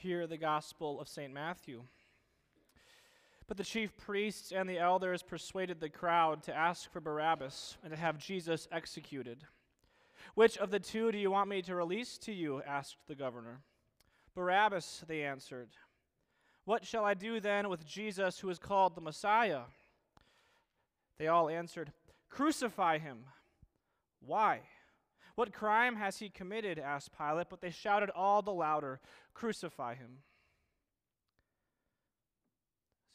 Hear the gospel of St. Matthew. But the chief priests and the elders persuaded the crowd to ask for Barabbas and to have Jesus executed. Which of the two do you want me to release to you? asked the governor. Barabbas, they answered. What shall I do then with Jesus who is called the Messiah? They all answered, Crucify him. Why? What crime has he committed? asked Pilate, but they shouted all the louder, Crucify him.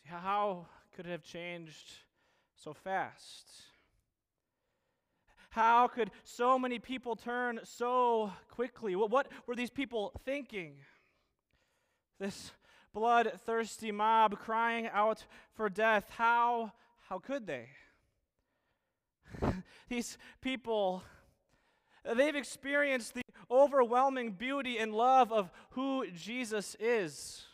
See, how could it have changed so fast? How could so many people turn so quickly? What, what were these people thinking? This bloodthirsty mob crying out for death, how, how could they? these people, they've experienced the overwhelming beauty and love of who Jesus is.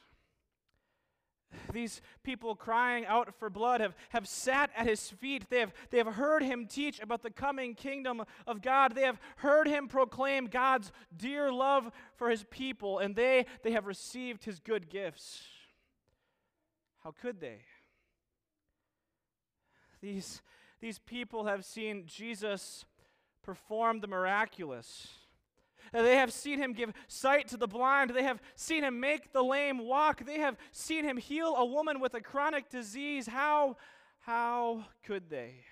These people crying out for blood have, have sat at his feet. They have, they have heard him teach about the coming kingdom of God. They have heard him proclaim God's dear love for his people, and they, they have received his good gifts. How could they? These, these people have seen Jesus perform the miraculous. They have seen him give sight to the blind. They have seen him make the lame walk. They have seen him heal a woman with a chronic disease. How, how could they?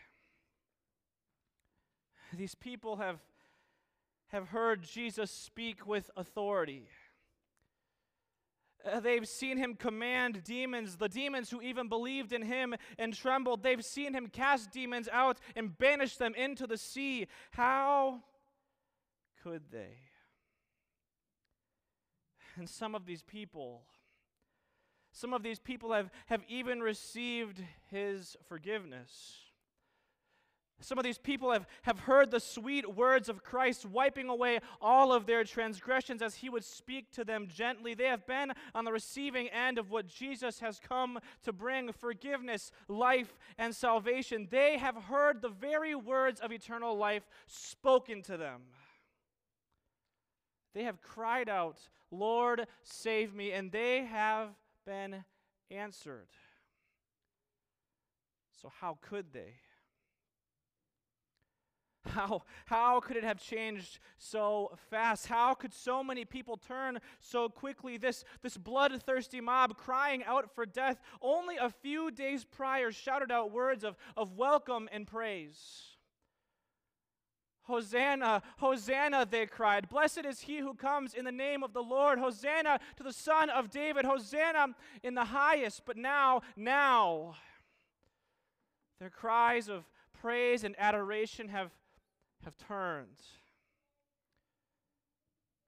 These people have, have heard Jesus speak with authority. Uh, they've seen him command demons, the demons who even believed in him and trembled. They've seen him cast demons out and banish them into the sea. How could they? And some of these people, some of these people have, have even received his forgiveness. Some of these people have, have heard the sweet words of Christ wiping away all of their transgressions as he would speak to them gently. They have been on the receiving end of what Jesus has come to bring forgiveness, life, and salvation. They have heard the very words of eternal life spoken to them. They have cried out, Lord, save me, and they have been answered. So, how could they? How, how could it have changed so fast? How could so many people turn so quickly? This, this bloodthirsty mob crying out for death only a few days prior shouted out words of, of welcome and praise. Hosanna, Hosanna, they cried. Blessed is he who comes in the name of the Lord. Hosanna to the Son of David. Hosanna in the highest. But now, now, their cries of praise and adoration have, have turned.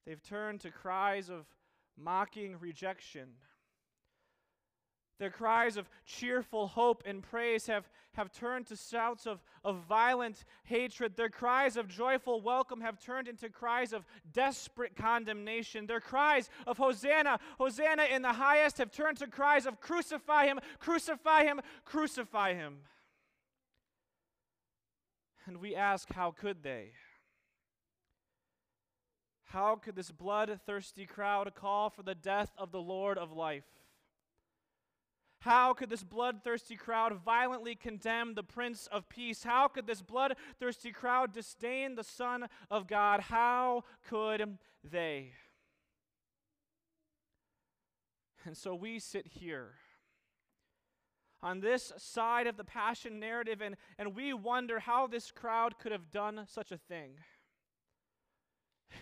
They've turned to cries of mocking rejection. Their cries of cheerful hope and praise have, have turned to shouts of, of violent hatred. Their cries of joyful welcome have turned into cries of desperate condemnation. Their cries of Hosanna, Hosanna in the highest have turned to cries of crucify him, crucify him, crucify him. And we ask, how could they? How could this bloodthirsty crowd call for the death of the Lord of life? How could this bloodthirsty crowd violently condemn the Prince of Peace? How could this bloodthirsty crowd disdain the Son of God? How could they? And so we sit here on this side of the passion narrative and, and we wonder how this crowd could have done such a thing.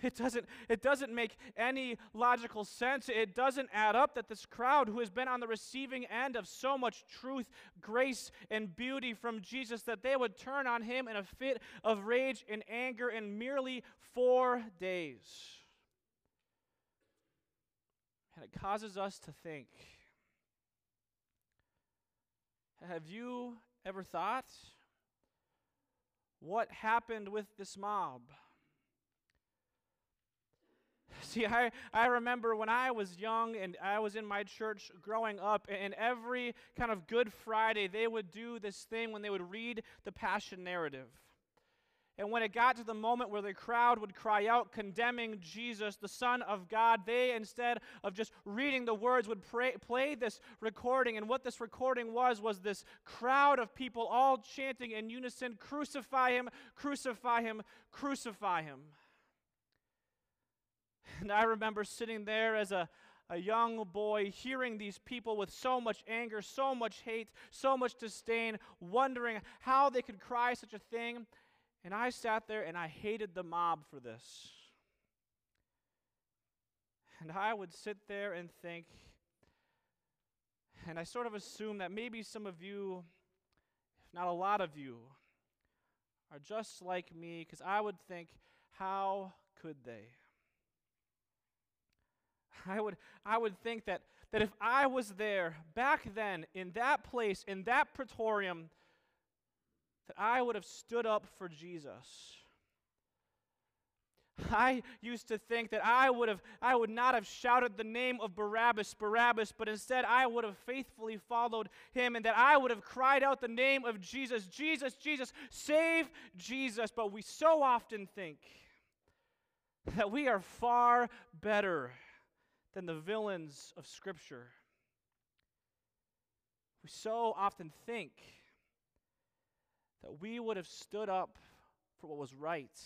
It doesn't, it doesn't make any logical sense. It doesn't add up that this crowd, who has been on the receiving end of so much truth, grace, and beauty from Jesus, that they would turn on him in a fit of rage and anger in merely four days. And it causes us to think have you ever thought what happened with this mob? See, I, I remember when I was young and I was in my church growing up, and every kind of Good Friday, they would do this thing when they would read the Passion narrative. And when it got to the moment where the crowd would cry out, condemning Jesus, the Son of God, they, instead of just reading the words, would pray, play this recording. And what this recording was, was this crowd of people all chanting in unison Crucify him, crucify him, crucify him. And I remember sitting there as a, a young boy hearing these people with so much anger, so much hate, so much disdain, wondering how they could cry such a thing. And I sat there and I hated the mob for this. And I would sit there and think, and I sort of assume that maybe some of you, if not a lot of you, are just like me, because I would think, how could they? I would, I would think that, that if I was there back then, in that place, in that praetorium, that I would have stood up for Jesus. I used to think that I would have I would not have shouted the name of Barabbas, Barabbas, but instead I would have faithfully followed him and that I would have cried out the name of Jesus, Jesus, Jesus, save Jesus. But we so often think that we are far better than the villains of Scripture. We so often think that we would have stood up for what was right.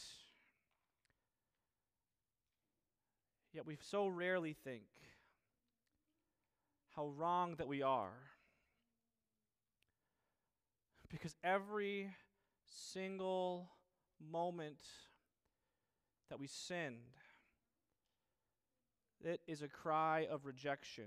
Yet we so rarely think how wrong that we are. Because every single moment that we sinned, it is a cry of rejection.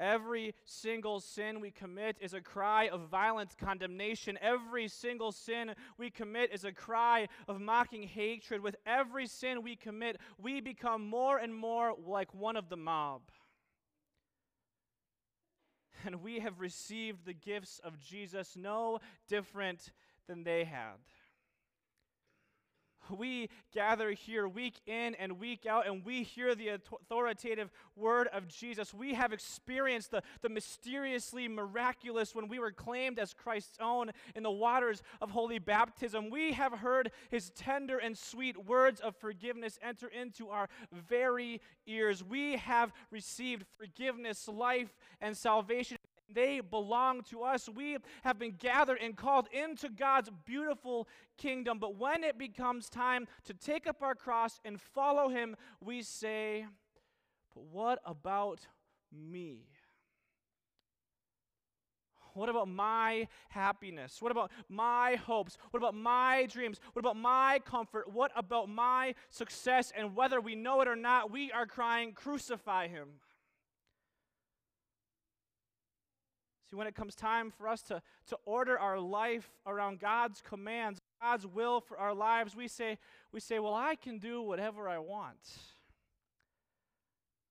Every single sin we commit is a cry of violent condemnation. Every single sin we commit is a cry of mocking hatred. With every sin we commit, we become more and more like one of the mob. And we have received the gifts of Jesus no different than they had we gather here week in and week out and we hear the authoritative word of Jesus, we have experienced the, the mysteriously miraculous when we were claimed as Christ's own in the waters of holy baptism. We have heard his tender and sweet words of forgiveness enter into our very ears. We have received forgiveness, life, and salvation they belong to us. We have been gathered and called into God's beautiful kingdom. But when it becomes time to take up our cross and follow Him, we say, But what about me? What about my happiness? What about my hopes? What about my dreams? What about my comfort? What about my success? And whether we know it or not, we are crying, Crucify Him. See, when it comes time for us to, to order our life around God's commands, God's will for our lives, we say, we say, Well, I can do whatever I want.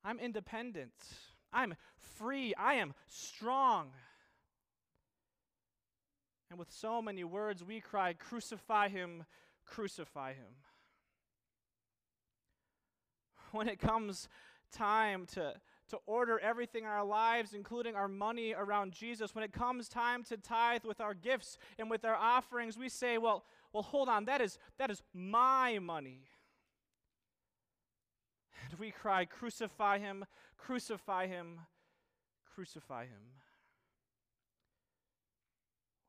I'm independent. I'm free. I am strong. And with so many words, we cry, Crucify him, crucify him. When it comes time to, to order everything in our lives, including our money, around Jesus. When it comes time to tithe with our gifts and with our offerings, we say, well, well, hold on, that is, that is my money. And we cry, Crucify him, crucify him, crucify him.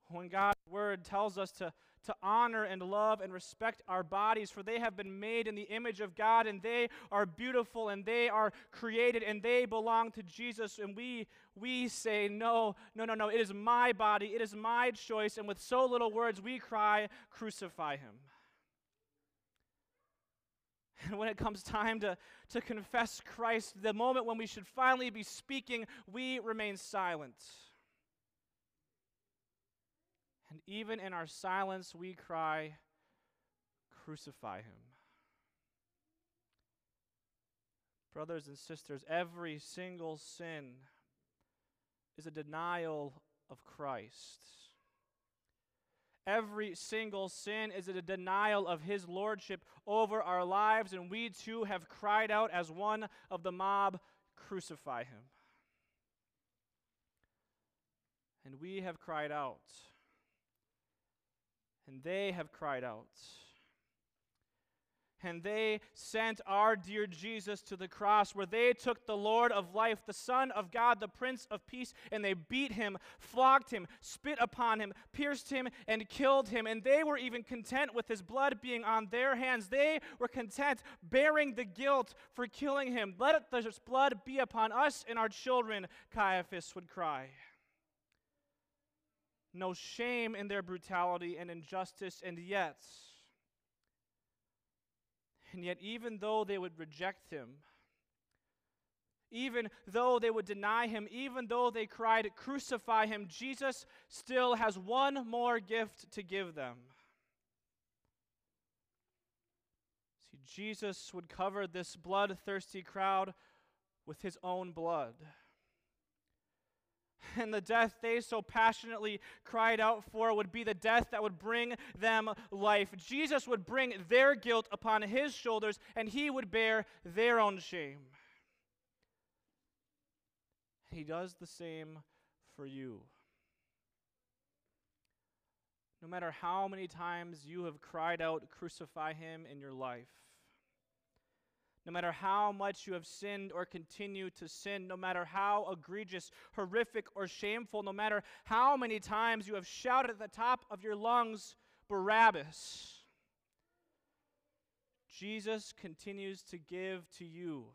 When God's word tells us to to honor and love and respect our bodies, for they have been made in the image of God, and they are beautiful, and they are created, and they belong to Jesus. And we, we say, No, no, no, no, it is my body, it is my choice. And with so little words, we cry, Crucify him. And when it comes time to, to confess Christ, the moment when we should finally be speaking, we remain silent. And even in our silence, we cry, Crucify him. Brothers and sisters, every single sin is a denial of Christ. Every single sin is a denial of his lordship over our lives, and we too have cried out as one of the mob, Crucify him. And we have cried out and they have cried out. And they sent our dear Jesus to the cross, where they took the Lord of life, the Son of God, the Prince of Peace, and they beat him, flogged him, spit upon him, pierced him, and killed him. And they were even content with his blood being on their hands. They were content bearing the guilt for killing him. Let this blood be upon us and our children, Caiaphas would cry. No shame in their brutality and injustice, and yet, and yet, even though they would reject him, even though they would deny him, even though they cried, Crucify him, Jesus still has one more gift to give them. See, Jesus would cover this bloodthirsty crowd with his own blood and the death they so passionately cried out for would be the death that would bring them life. Jesus would bring their guilt upon his shoulders, and he would bear their own shame. He does the same for you. No matter how many times you have cried out, Crucify him in your life no matter how much you have sinned or continue to sin, no matter how egregious, horrific, or shameful, no matter how many times you have shouted at the top of your lungs, Barabbas, Jesus continues to give to you.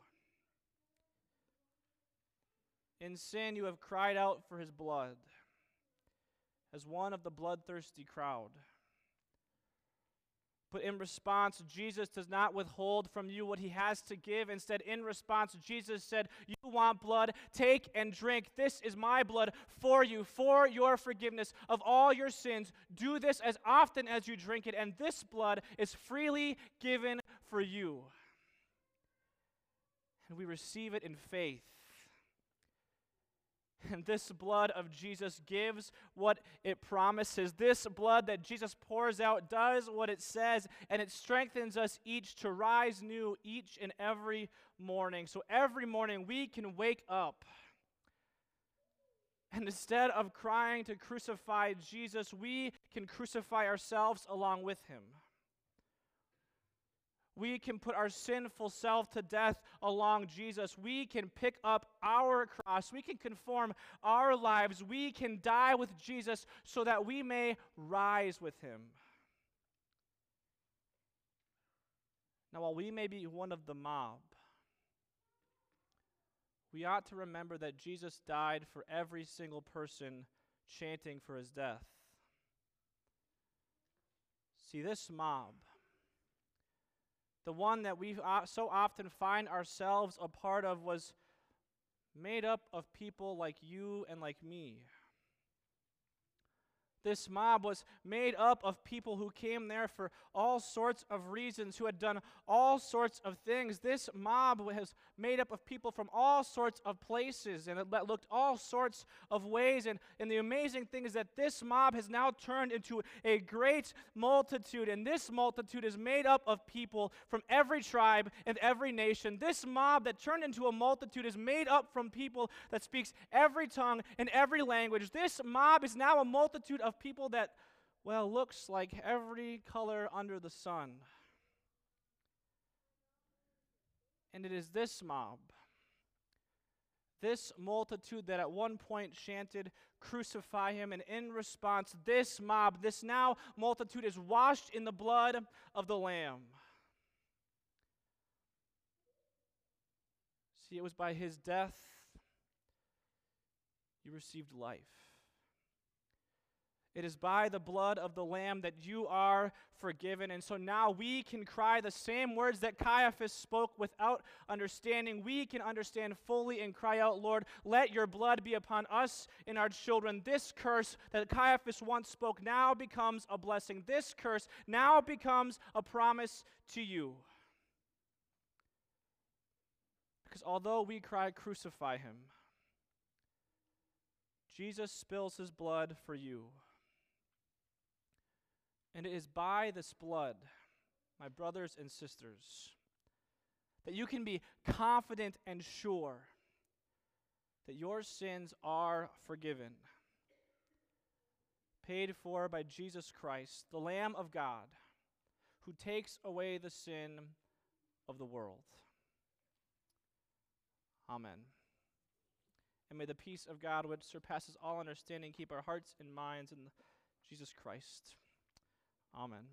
In sin, you have cried out for his blood as one of the bloodthirsty crowd. But in response, Jesus does not withhold from you what he has to give. Instead, in response, Jesus said, You want blood? Take and drink. This is my blood for you, for your forgiveness of all your sins. Do this as often as you drink it, and this blood is freely given for you. And we receive it in faith. And this blood of Jesus gives what it promises. This blood that Jesus pours out does what it says, and it strengthens us each to rise new each and every morning. So every morning we can wake up. And instead of crying to crucify Jesus, we can crucify ourselves along with him we can put our sinful self to death along Jesus. We can pick up our cross. We can conform our lives. We can die with Jesus so that we may rise with him. Now, while we may be one of the mob, we ought to remember that Jesus died for every single person chanting for his death. See, this mob the one that we uh, so often find ourselves a part of was made up of people like you and like me. This mob was made up of people who came there for all sorts of reasons, who had done all sorts of things. This mob was made up of people from all sorts of places and it looked all sorts of ways. And, and the amazing thing is that this mob has now turned into a great multitude. And this multitude is made up of people from every tribe and every nation. This mob that turned into a multitude is made up from people that speaks every tongue and every language. This mob is now a multitude of people that, well, looks like every color under the sun. And it is this mob, this multitude that at one point chanted, Crucify him. And in response, this mob, this now multitude, is washed in the blood of the Lamb. See, it was by his death you received life. It is by the blood of the Lamb that you are forgiven. And so now we can cry the same words that Caiaphas spoke without understanding. We can understand fully and cry out, Lord, let your blood be upon us and our children. This curse that Caiaphas once spoke now becomes a blessing. This curse now becomes a promise to you. Because although we cry, crucify him, Jesus spills his blood for you. And it is by this blood, my brothers and sisters, that you can be confident and sure that your sins are forgiven. paid for by Jesus Christ, the Lamb of God, who takes away the sin of the world. Amen. And may the peace of God, which surpasses all understanding, keep our hearts and minds in Jesus Christ. Amen.